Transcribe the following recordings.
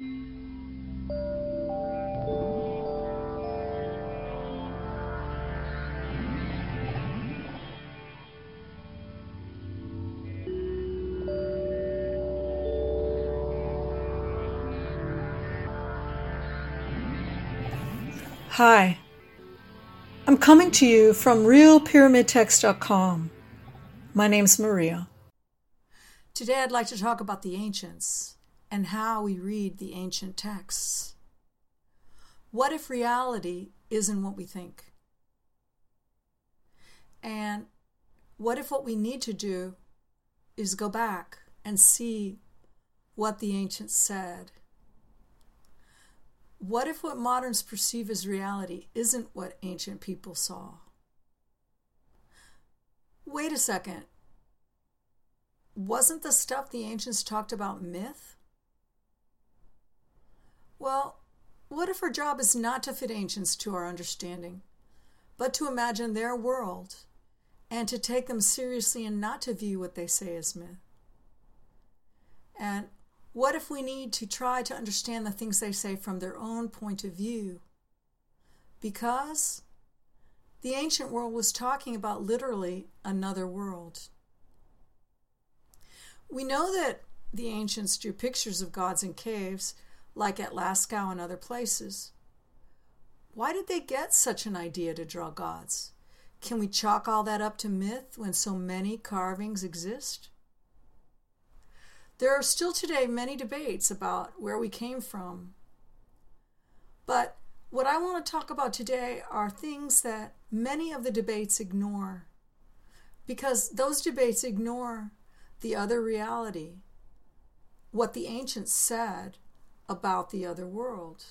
Hi, I'm coming to you from RealPyramidText.com. My name's Maria. Today I'd like to talk about the ancients and how we read the ancient texts. What if reality isn't what we think? And what if what we need to do is go back and see what the ancients said? What if what moderns perceive as reality isn't what ancient people saw? Wait a second. Wasn't the stuff the ancients talked about myth? Well, what if our job is not to fit ancients to our understanding, but to imagine their world and to take them seriously and not to view what they say as myth? And what if we need to try to understand the things they say from their own point of view? Because the ancient world was talking about literally another world. We know that the ancients drew pictures of gods in caves, like at Lascaux and other places. Why did they get such an idea to draw gods? Can we chalk all that up to myth when so many carvings exist? There are still today many debates about where we came from. But what I want to talk about today are things that many of the debates ignore, because those debates ignore the other reality, what the ancients said about the other world.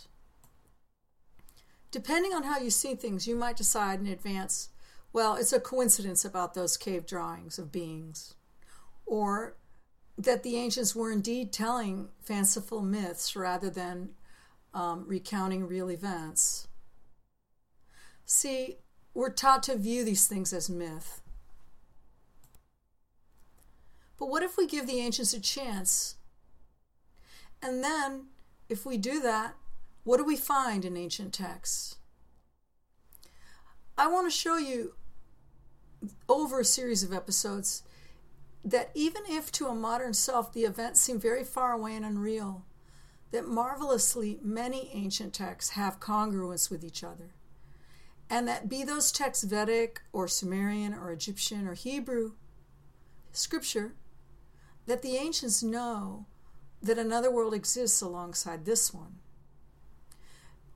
Depending on how you see things, you might decide in advance, well, it's a coincidence about those cave drawings of beings. Or that the ancients were indeed telling fanciful myths rather than um, recounting real events. See, we're taught to view these things as myth. But what if we give the ancients a chance? And then, if we do that, what do we find in ancient texts? I want to show you over a series of episodes that even if to a modern self the events seem very far away and unreal, that marvelously many ancient texts have congruence with each other. And that be those texts Vedic or Sumerian or Egyptian or Hebrew scripture, that the ancients know that another world exists alongside this one.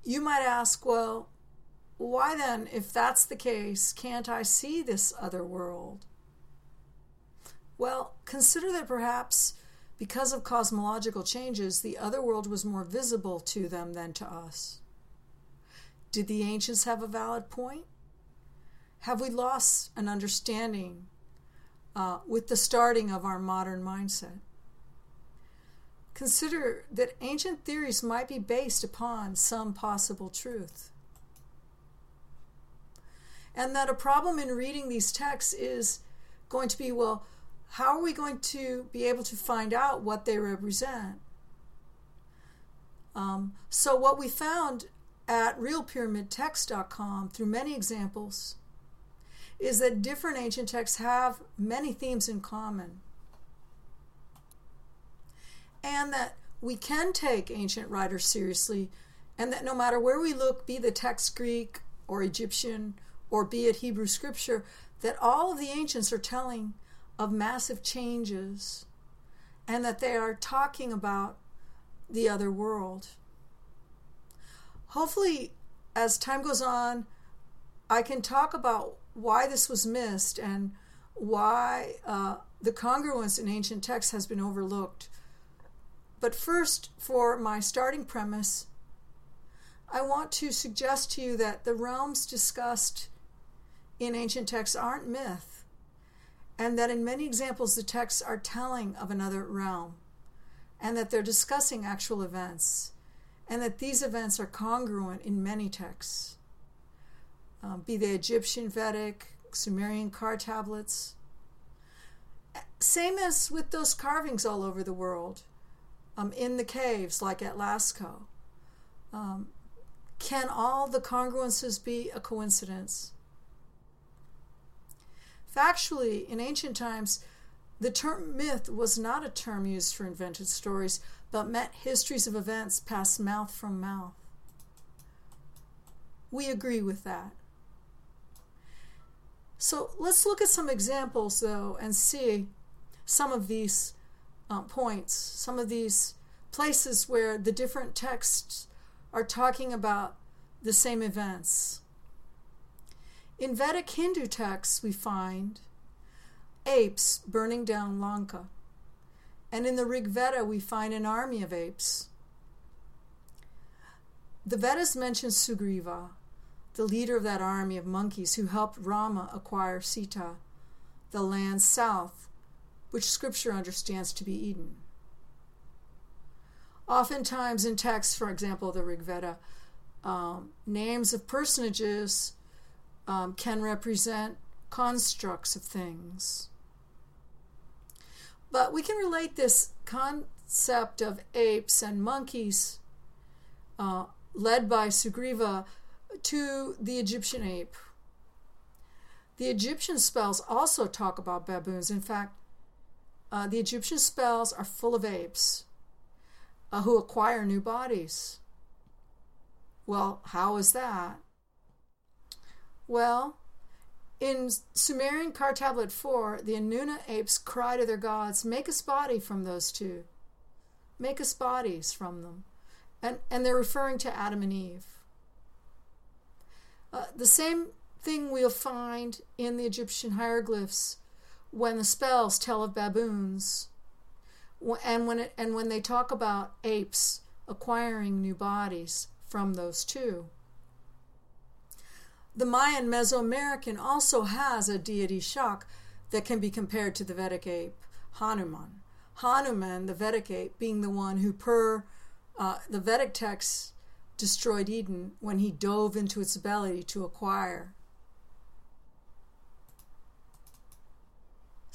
You might ask, well, why then, if that's the case, can't I see this other world? Well, consider that perhaps because of cosmological changes, the other world was more visible to them than to us. Did the ancients have a valid point? Have we lost an understanding uh, with the starting of our modern mindset? Consider that ancient theories might be based upon some possible truth. And that a problem in reading these texts is going to be well, how are we going to be able to find out what they represent? Um, so, what we found at realpyramidtext.com through many examples is that different ancient texts have many themes in common. And that we can take ancient writers seriously, and that no matter where we look, be the text Greek or Egyptian or be it Hebrew scripture, that all of the ancients are telling of massive changes and that they are talking about the other world. Hopefully, as time goes on, I can talk about why this was missed and why uh, the congruence in ancient texts has been overlooked. But first, for my starting premise, I want to suggest to you that the realms discussed in ancient texts aren't myth and that in many examples the texts are telling of another realm, and that they're discussing actual events, and that these events are congruent in many texts, um, be they Egyptian, Vedic, Sumerian car tablets. Same as with those carvings all over the world. Um, in the caves like at Lascaux. Um, can all the congruences be a coincidence? Factually, in ancient times, the term myth was not a term used for invented stories, but meant histories of events passed mouth from mouth. We agree with that. So let's look at some examples, though, and see some of these uh, points, some of these places where the different texts are talking about the same events. In Vedic Hindu texts, we find apes burning down Lanka. And in the Rig Veda, we find an army of apes. The Vedas mention Sugriva, the leader of that army of monkeys who helped Rama acquire Sita, the land south, which Scripture understands to be Eden. Oftentimes in texts, for example, the Rig Veda, um, names of personages um, can represent constructs of things. But we can relate this concept of apes and monkeys, uh, led by Sugriva, to the Egyptian ape. The Egyptian spells also talk about baboons. In fact, uh, the Egyptian spells are full of apes uh, who acquire new bodies. Well, how is that? Well, in Sumerian Car Tablet 4, the Anuna apes cry to their gods, Make us body from those two. Make us bodies from them. And, and they're referring to Adam and Eve. Uh, the same thing we'll find in the Egyptian hieroglyphs when the spells tell of baboons and when it, and when they talk about apes acquiring new bodies from those two. The Mayan Mesoamerican also has a deity Shak that can be compared to the Vedic ape, Hanuman. Hanuman, the Vedic ape, being the one who, per uh, the Vedic texts, destroyed Eden when he dove into its belly to acquire.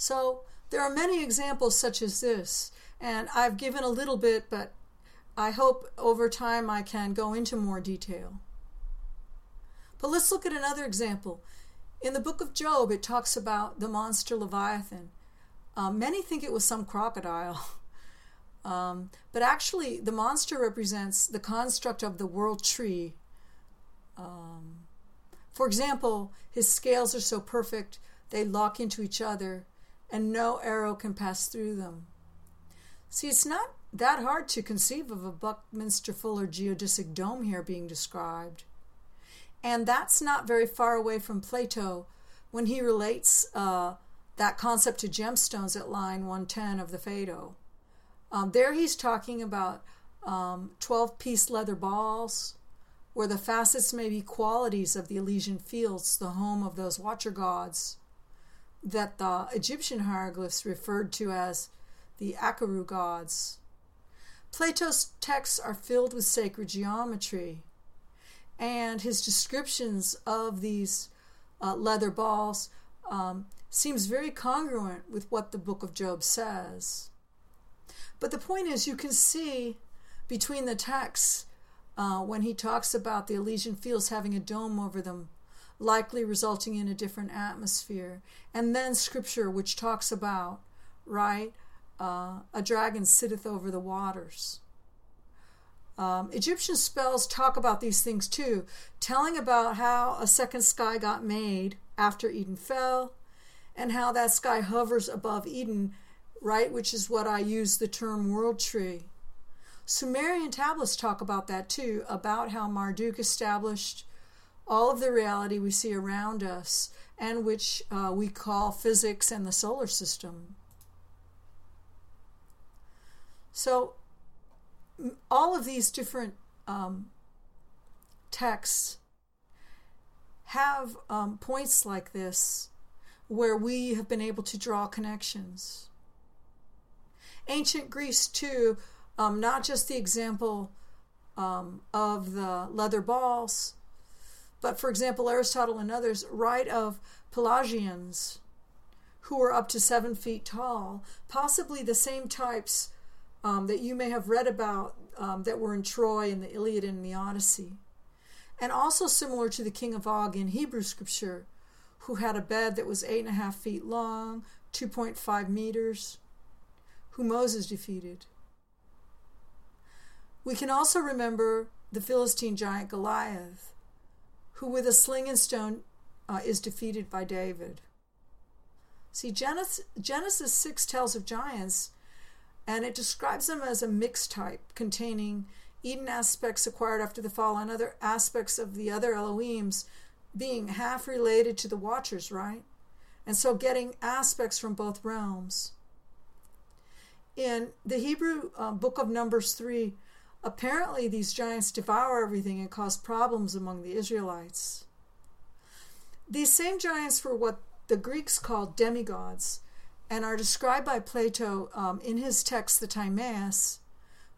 So there are many examples such as this, and I've given a little bit, but I hope over time I can go into more detail. But let's look at another example. In the book of Job, it talks about the monster Leviathan. Um, many think it was some crocodile. Um, but actually, the monster represents the construct of the world tree. Um, for example, his scales are so perfect they lock into each other and no arrow can pass through them. See, it's not that hard to conceive of a Buckminster Fuller geodesic dome here being described. And that's not very far away from Plato when he relates uh, that concept to gemstones at line 110 of the Phaedo. Um, there he's talking about 12 um, piece leather balls, where the facets may be qualities of the Elysian fields, the home of those watcher gods that the Egyptian hieroglyphs referred to as the Akaru gods. Plato's texts are filled with sacred geometry and his descriptions of these uh, leather balls um, seems very congruent with what the book of Job says. But the point is, you can see between the texts uh, when he talks about the Elysian fields having a dome over them, likely resulting in a different atmosphere, and then scripture which talks about, right, uh, a dragon sitteth over the waters. Um, Egyptian spells talk about these things too, telling about how a second sky got made after Eden fell, and how that sky hovers above Eden, right, which is what I use the term world tree. Sumerian tablets talk about that too, about how Marduk established all of the reality we see around us and which uh, we call physics and the solar system. So, all of these different um, texts have um, points like this where we have been able to draw connections. Ancient Greece, too, um, not just the example um, of the leather balls, but for example, Aristotle and others write of Pelasgians who were up to seven feet tall, possibly the same types um, that you may have read about um, that were in Troy and the Iliad and the Odyssey. And also similar to the king of Og in Hebrew scripture, who had a bed that was eight and a half feet long, 2.5 meters, who Moses defeated. We can also remember the Philistine giant Goliath, who with a sling and stone uh, is defeated by David. See, Genesis, Genesis 6 tells of giants, and it describes them as a mixed type containing Eden aspects acquired after the fall and other aspects of the other Elohims being half related to the Watchers, right? And so getting aspects from both realms. In the Hebrew uh, book of Numbers 3, apparently these giants devour everything and cause problems among the Israelites. These same giants were what the Greeks called demigods and are described by Plato um, in his text, the Timaeus,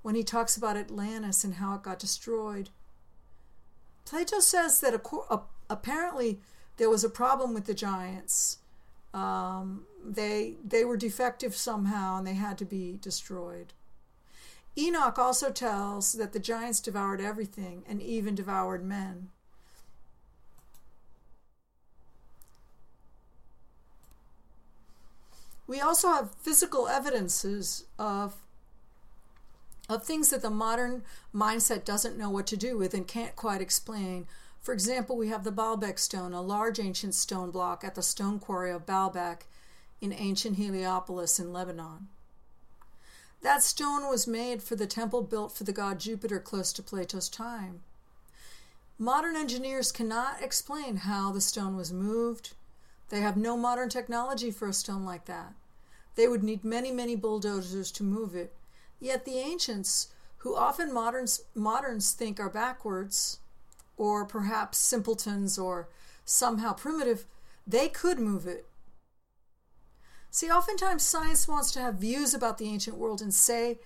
when he talks about Atlantis and how it got destroyed. Plato says that apparently there was a problem with the giants. Um, they they were defective somehow and they had to be destroyed. Enoch also tells that the giants devoured everything and even devoured men. We also have physical evidences of of things that the modern mindset doesn't know what to do with and can't quite explain. For example, we have the Baalbek stone, a large ancient stone block at the stone quarry of Baalbek in ancient Heliopolis in Lebanon. That stone was made for the temple built for the god Jupiter close to Plato's time. Modern engineers cannot explain how the stone was moved. They have no modern technology for a stone like that. They would need many, many bulldozers to move it. Yet the ancients, who often moderns, moderns think are backwards, or perhaps simpletons or somehow primitive, they could move it. See, oftentimes science wants to have views about the ancient world and say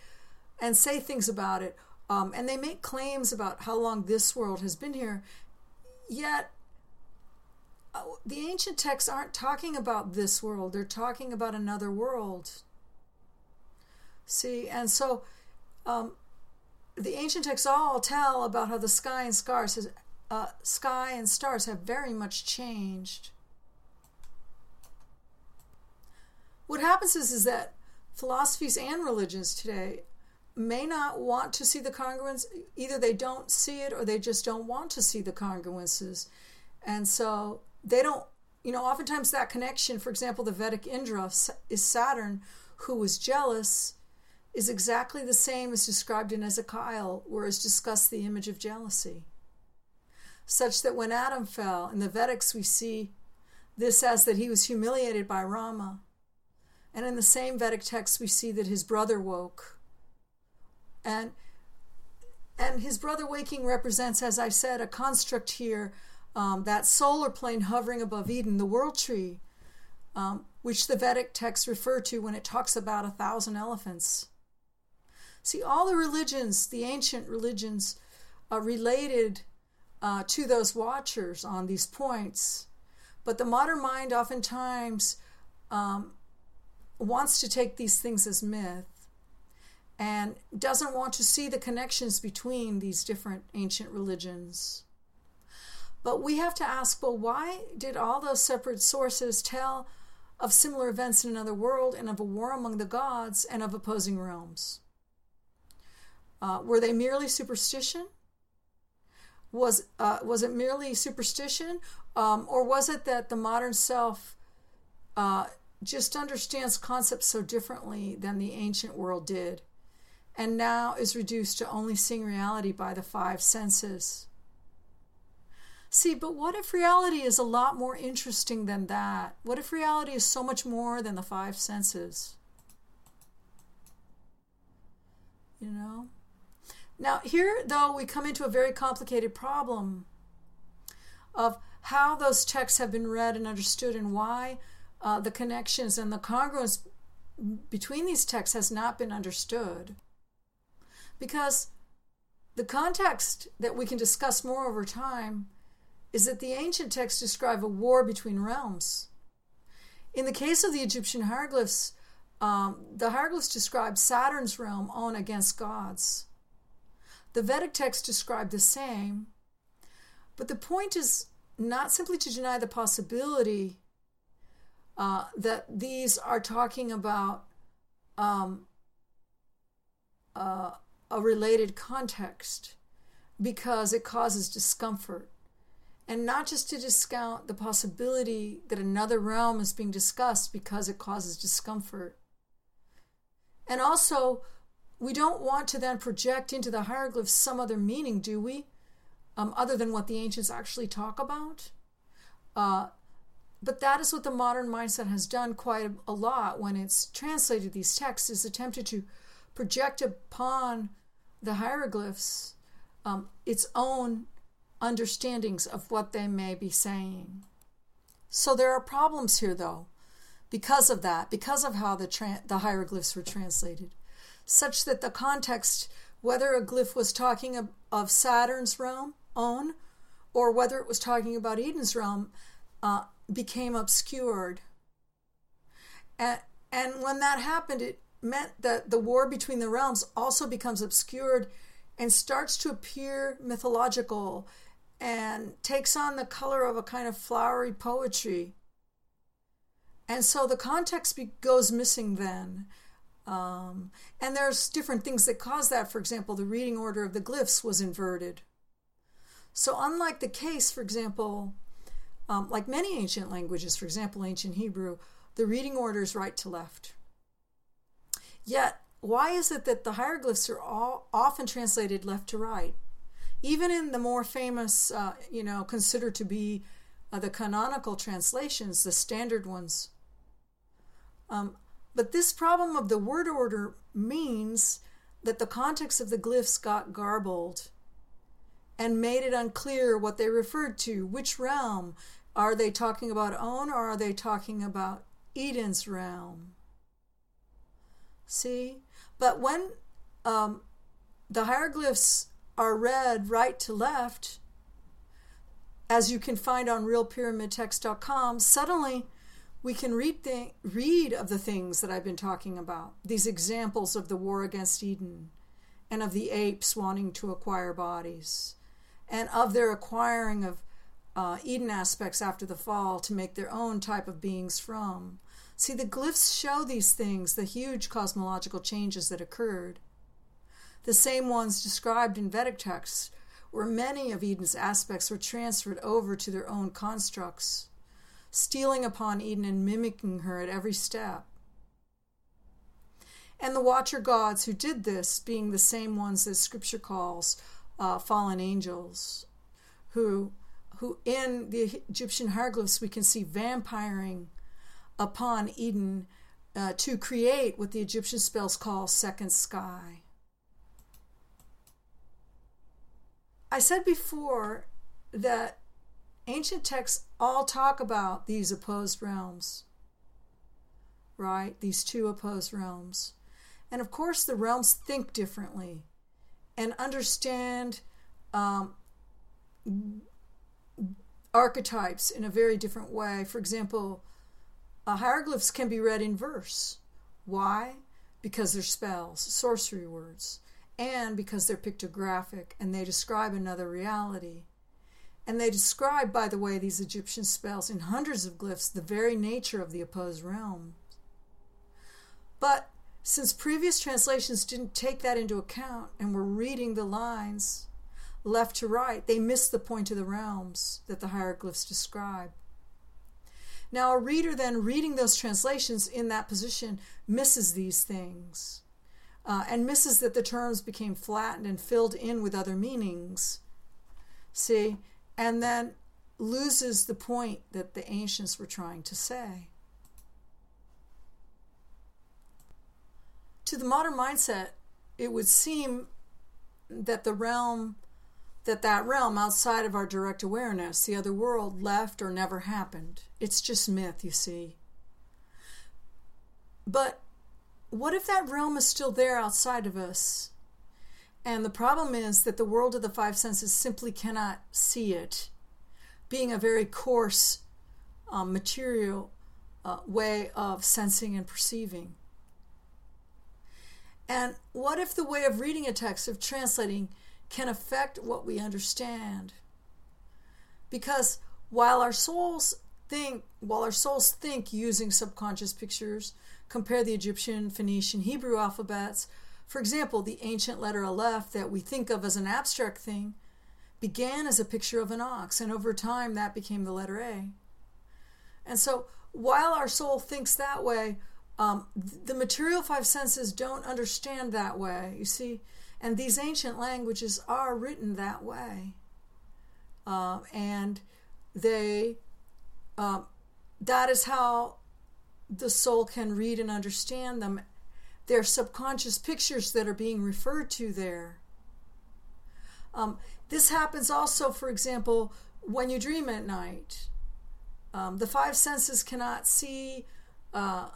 and say things about it, um, and they make claims about how long this world has been here. Yet, uh, the ancient texts aren't talking about this world; they're talking about another world. See, and so um, the ancient texts all tell about how the sky and stars has, uh, sky and stars have very much changed. What happens is, is that philosophies and religions today may not want to see the congruence. Either they don't see it or they just don't want to see the congruences. And so they don't, you know, oftentimes that connection, for example, the Vedic Indra is Saturn, who was jealous is exactly the same as described in Ezekiel, where is discussed the image of jealousy. Such that when Adam fell, in the Vedics we see this as that he was humiliated by Rama. And in the same Vedic text we see that his brother woke. And and his brother waking represents, as I said, a construct here, um, that solar plane hovering above Eden, the world tree, um, which the Vedic texts refer to when it talks about a thousand elephants. See, all the religions, the ancient religions, uh, related uh, to those watchers on these points. But the modern mind oftentimes um, wants to take these things as myth and doesn't want to see the connections between these different ancient religions. But we have to ask well, why did all those separate sources tell of similar events in another world and of a war among the gods and of opposing realms? Uh, were they merely superstition? Was uh, was it merely superstition, um, or was it that the modern self uh, just understands concepts so differently than the ancient world did, and now is reduced to only seeing reality by the five senses? See, but what if reality is a lot more interesting than that? What if reality is so much more than the five senses? You know? Now, here, though, we come into a very complicated problem of how those texts have been read and understood and why uh, the connections and the congruence between these texts has not been understood. Because the context that we can discuss more over time is that the ancient texts describe a war between realms. In the case of the Egyptian hieroglyphs, um, the hieroglyphs describe Saturn's realm on against God's. The Vedic texts describe the same, but the point is not simply to deny the possibility uh, that these are talking about um, uh, a related context because it causes discomfort. And not just to discount the possibility that another realm is being discussed because it causes discomfort. And also, we don't want to then project into the hieroglyphs some other meaning, do we? Um, other than what the ancients actually talk about. Uh, but that is what the modern mindset has done quite a lot when it's translated these texts, is attempted to project upon the hieroglyphs um, its On understandings of what they may be saying. So there are problems here, though, because of that, because of how the, tra- the hieroglyphs were translated, such that the context, whether a glyph was talking of, of Saturn's realm, own, or whether it was talking about Eden's realm, uh, became obscured. And, and when that happened, it meant that the war between the realms also becomes obscured and starts to appear mythological and takes on the color of a kind of flowery poetry. And so the context be- goes missing then. Um, and there's different things that cause that. For example, the reading order of the glyphs was inverted. So, unlike the case, for example, um, like many ancient languages, for example, ancient Hebrew, the reading order is right to left. Yet, why is it that the hieroglyphs are all often translated left to right? Even in the more famous, uh, you know, considered to be uh, the canonical translations, the standard ones. Um, but this problem of the word order means that the context of the glyphs got garbled and made it unclear what they referred to, which realm. Are they talking about On or are they talking about Eden's realm? See? But when um, the hieroglyphs are read right to left, as you can find on realpyramidtext.com, suddenly we can read, th- read of the things that I've been talking about, these examples of the war against Eden, and of the apes wanting to acquire bodies, and of their acquiring of uh, Eden aspects after the fall to make their own type of beings from. See, the glyphs show these things, the huge cosmological changes that occurred. The same ones described in Vedic texts, where many of Eden's aspects were transferred over to their own constructs, stealing upon Eden and mimicking her at every step. And the watcher gods who did this being the same ones that Scripture calls uh, fallen angels, who, who in the Egyptian hieroglyphs we can see vampiring upon Eden uh, to create what the Egyptian spells call second sky. I said before that ancient texts all talk about these opposed realms, right? These two opposed realms. And of course, the realms think differently and understand um, archetypes in a very different way. For example, uh, hieroglyphs can be read in verse. Why? Because they're spells, sorcery words, and because they're pictographic and they describe another reality. And they describe, by the way, these Egyptian spells in hundreds of glyphs the very nature of the opposed realm. But since previous translations didn't take that into account and were reading the lines left to right, they miss the point of the realms that the hieroglyphs describe. Now, a reader then reading those translations in that position misses these things uh, and misses that the terms became flattened and filled in with other meanings. See? And then loses the point that the ancients were trying to say. To the modern mindset, it would seem that the realm that that realm outside of our direct awareness, the other world, left or never happened. It's just myth, you see. But what if that realm is still there outside of us? And the problem is that the world of the five senses simply cannot see it, being a very coarse, um, material uh, way of sensing and perceiving. And what if the way of reading a text, of translating, can affect what we understand? Because while our souls think, while our souls think using subconscious pictures, compare the Egyptian, Phoenician, Hebrew alphabets. For example, the ancient letter Aleph that we think of as an abstract thing began as a picture of an ox, and over time that became the letter A. And so, while our soul thinks that way, um, the material five senses don't understand that way, you see, and these ancient languages are written that way. Uh, and they, uh, that is how the soul can read and understand them. They're subconscious pictures that are being referred to there. Um, this happens also, for example, when you dream at night. Um, the five senses cannot see uh,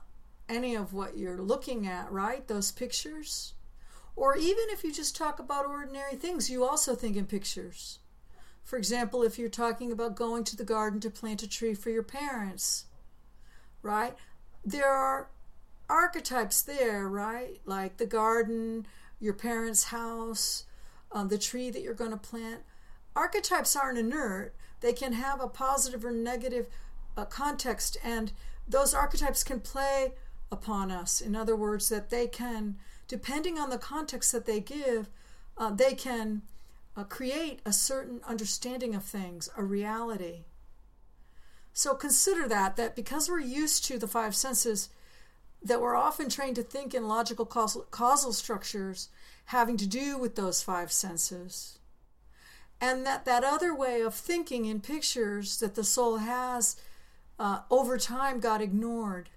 any of what you're looking at, right? Those pictures. Or even if you just talk about ordinary things, you also think in pictures. For example, if you're talking about going to the garden to plant a tree for your parents, right? There are archetypes there, right? Like the garden, your parents' house, um, the tree that you're going to plant. Archetypes aren't inert, they can have a positive or negative uh, context, and those archetypes can play upon us. In other words, that they can, depending on the context that they give, uh, they can uh, create a certain understanding of things, a reality. So consider that, that because we're used to the five senses, that we're often trained to think in logical causal, causal structures having to do with those five senses. And that that other way of thinking in pictures that the soul has uh, over time got ignored.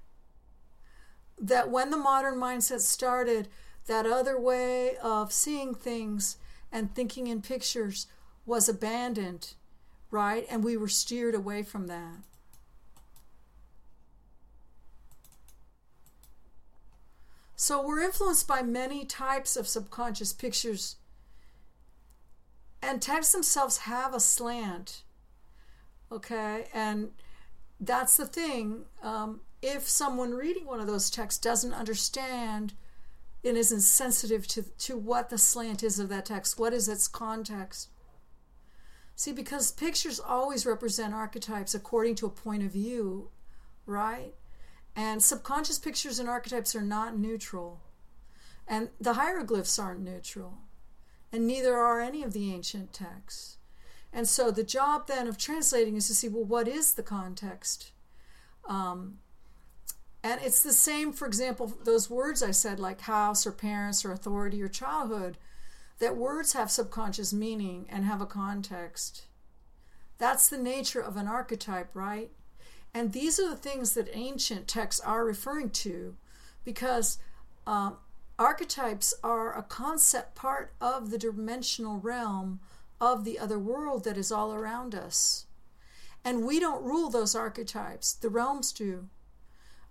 That when the modern mindset started, that other way of seeing things and thinking in pictures was abandoned, right? And we were steered away from that. So we're influenced by many types of subconscious pictures, and texts themselves have a slant. Okay, and that's the thing. Um, if someone reading one of those texts doesn't understand and isn't sensitive to, to what the slant is of that text, what is its context? See, because pictures always represent archetypes according to a point of view, right? And subconscious pictures and archetypes are not neutral. And the hieroglyphs aren't neutral. And neither are any of the ancient texts. And so the job then of translating is to see, well, what is the context? Um, and it's the same, for example, those words I said, like house or parents or authority or childhood, that words have subconscious meaning and have a context. That's the nature of an archetype, right? And these are the things that ancient texts are referring to because um, archetypes are a concept part of the dimensional realm of the other world that is all around us. And we don't rule those archetypes, the realms do.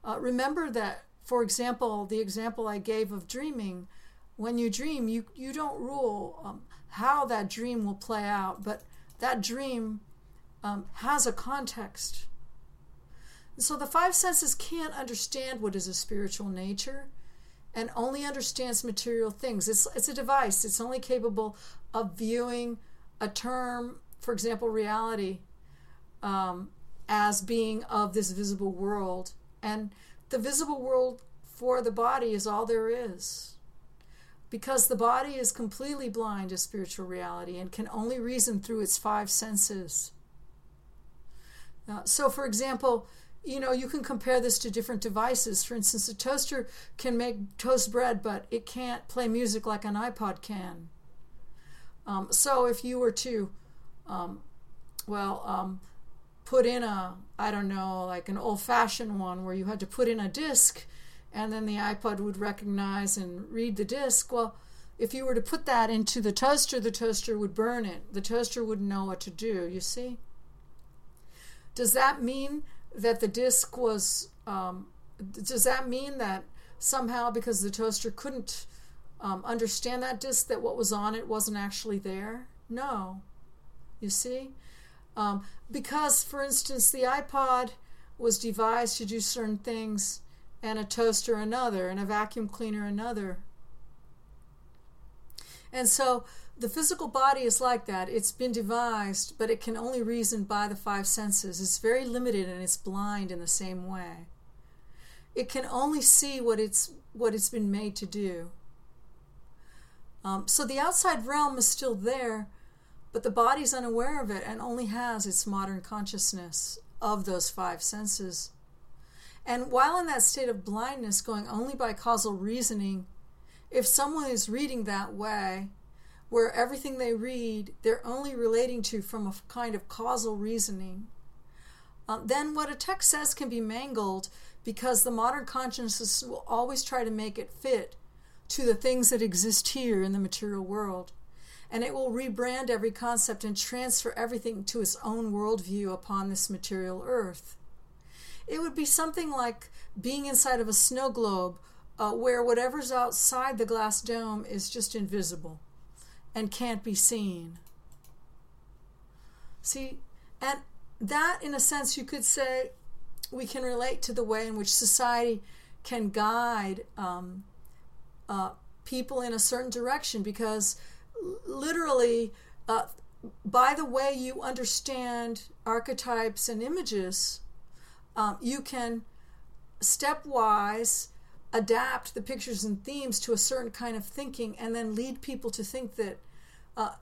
Uh, remember that, for example, the example I gave of dreaming, when you dream, you, you don't rule um, how that dream will play out, but that dream um, has a context. So the five senses can't understand what is a spiritual nature and only understands material things. It's, it's a device, it's only capable of viewing a term, for example, reality, um, as being of this visible world. And the visible world for the body is all there is. Because the body is completely blind to spiritual reality and can only reason through its five senses. Uh, so, for example, you know, you can compare this to different devices. For instance, a toaster can make toast bread, but it can't play music like an iPod can. Um, so if you were to, um, well, um, put in a, I don't know, like an old fashioned one where you had to put in a disc and then the iPod would recognize and read the disc, well, if you were to put that into the toaster, the toaster would burn it. The toaster wouldn't know what to do, you see? Does that mean that the disc was um, does that mean that somehow because the toaster couldn't um, understand that disc that what was on it wasn't actually there no you see um, because for instance the ipod was devised to do certain things and a toaster another and a vacuum cleaner another And so the physical body is like that. It's been devised, but it can only reason by the five senses. It's very limited and it's blind in the same way. It can only see what it's what it's been made to do. Um, so the outside realm is still there, but the body's unaware of it and only has its modern consciousness of those five senses. And while in that state of blindness, going only by causal reasoning, if someone is reading that way, where everything they read they're only relating to from a kind of causal reasoning, uh, then what a text says can be mangled because the modern consciousness will always try to make it fit to the things that exist here in the material world. And it will rebrand every concept and transfer everything to its own worldview upon this material earth. It would be something like being inside of a snow globe uh, where whatever's outside the glass dome is just invisible and can't be seen. See, and that, in a sense, you could say we can relate to the way in which society can guide um, uh, people in a certain direction because literally, uh, by the way you understand archetypes and images, um, you can stepwise adapt the pictures and themes to a certain kind of thinking and then lead people to think that uh,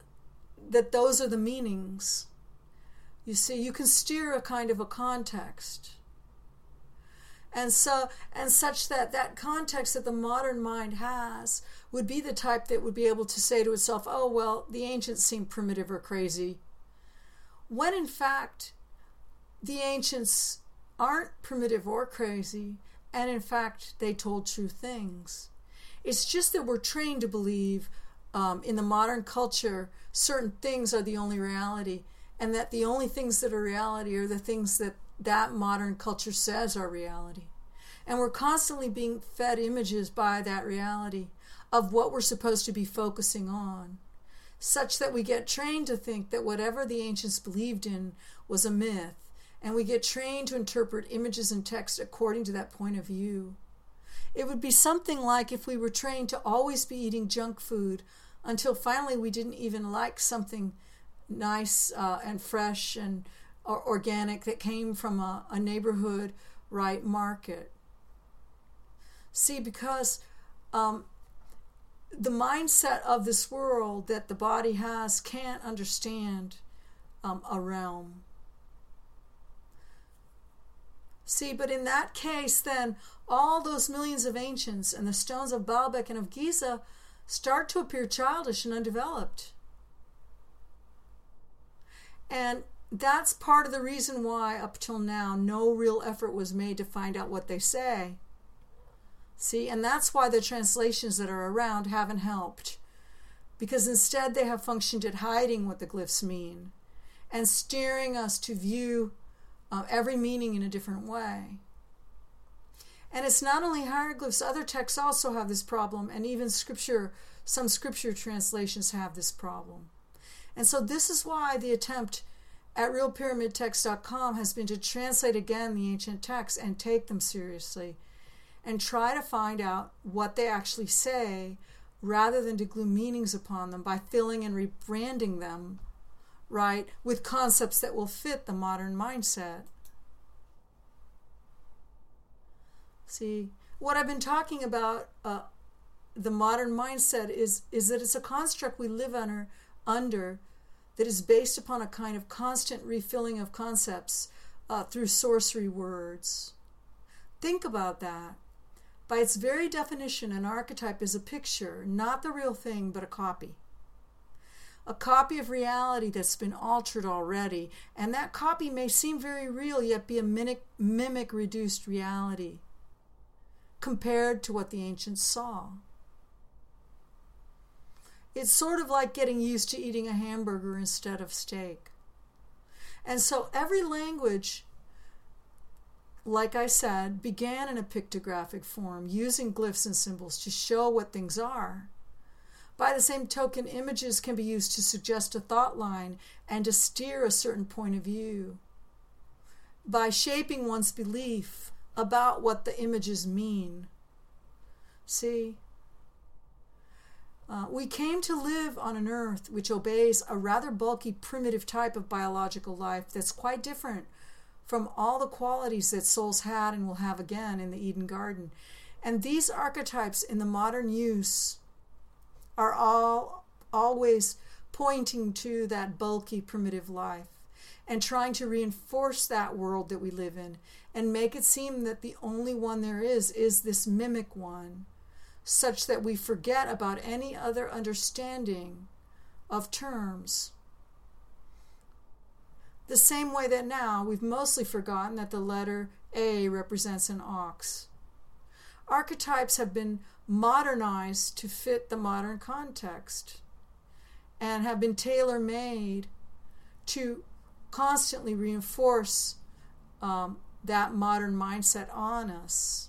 that those are the meanings. You see you can steer a kind of a context and so and such that that context that the modern mind has would be the type that would be able to say to itself oh well the ancients seem primitive or crazy when in fact the ancients aren't primitive or crazy and in fact, they told true things. It's just that we're trained to believe um, in the modern culture certain things are the only reality, and that the only things that are reality are the things that that modern culture says are reality. And we're constantly being fed images by that reality of what we're supposed to be focusing on, such that we get trained to think that whatever the ancients believed in was a myth and we get trained to interpret images and text according to that point of view. It would be something like if we were trained to always be eating junk food until finally we didn't even like something nice uh, and fresh and or organic that came from a, a neighborhood right market. See, because um, the mindset of this world that the body has can't understand um, a realm. See, but in that case, then all those millions of ancients and the stones of Baalbek and of Giza start to appear childish and undeveloped. And that's part of the reason why, up till now, no real effort was made to find out what they say. See, and that's why the translations that are around haven't helped. Because instead, they have functioned at hiding what the glyphs mean and steering us to view uh, every meaning in a different way. And it's not only hieroglyphs, other texts also have this problem, and even scripture, some scripture translations have this problem. And so, this is why the attempt at realpyramidtext.com has been to translate again the ancient texts and take them seriously and try to find out what they actually say rather than to glue meanings upon them by filling and rebranding them right, with concepts that will fit the modern mindset. See, what I've been talking about, uh, the modern mindset, is, is that it's a construct we live under, under that is based upon a kind of constant refilling of concepts uh, through sorcery words. Think about that. By its very definition, an archetype is a picture, not the real thing, but a copy a copy of reality that's been altered already, and that copy may seem very real, yet be a mimic, mimic reduced reality compared to what the ancients saw. It's sort of like getting used to eating a hamburger instead of steak. And so every language, like I said, began in a pictographic form using glyphs and symbols to show what things are. By the same token, images can be used to suggest a thought line and to steer a certain point of view. By shaping one's belief about what the images mean. See? Uh, we came to live on an earth which obeys a rather bulky, primitive type of biological life that's quite different from all the qualities that souls had and will have again in the Eden Garden. And these archetypes in the modern use are all always pointing to that bulky, primitive life and trying to reinforce that world that we live in and make it seem that the only one there is is this mimic one such that we forget about any other understanding of terms. The same way that now we've mostly forgotten that the letter A represents an ox. Archetypes have been modernized to fit the modern context and have been tailor made to constantly reinforce um, that modern mindset on us.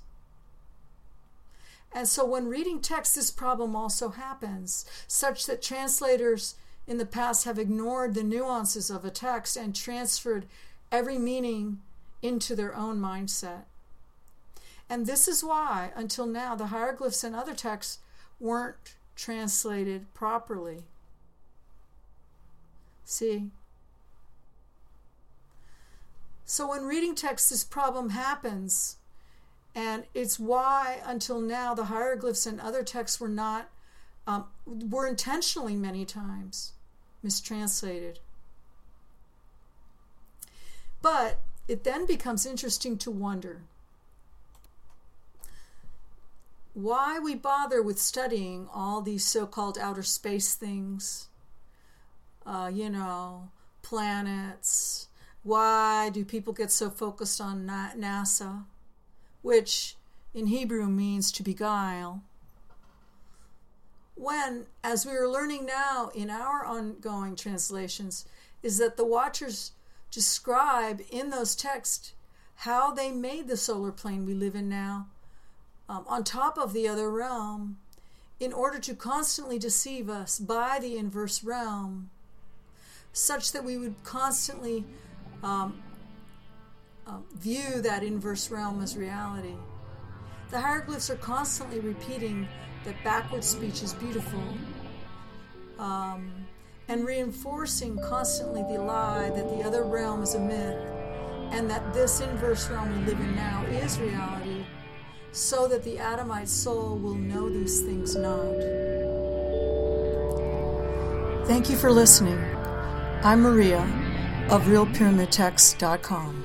And so when reading text, this problem also happens, such that translators in the past have ignored the nuances of a text and transferred every meaning into their own mindset. And this is why, until now, the hieroglyphs and other texts weren't translated properly. See? So when reading text, this problem happens and it's why, until now, the hieroglyphs and other texts were not, um, were intentionally many times mistranslated. But it then becomes interesting to wonder why we bother with studying all these so called outer space things, uh, you know, planets. Why do people get so focused on NASA? Which in Hebrew means to beguile. When, as we are learning now in our ongoing translations, is that the watchers describe in those texts how they made the solar plane we live in now um, on top of the other realm in order to constantly deceive us by the inverse realm, such that we would constantly um, um, view that inverse realm as reality. The hieroglyphs are constantly repeating that backward speech is beautiful um, and reinforcing constantly the lie that the other realm is a myth and that this inverse realm we live in now is reality, so that the Adamite soul will know these things not. Thank you for listening. I'm Maria of RealPyramidText.com.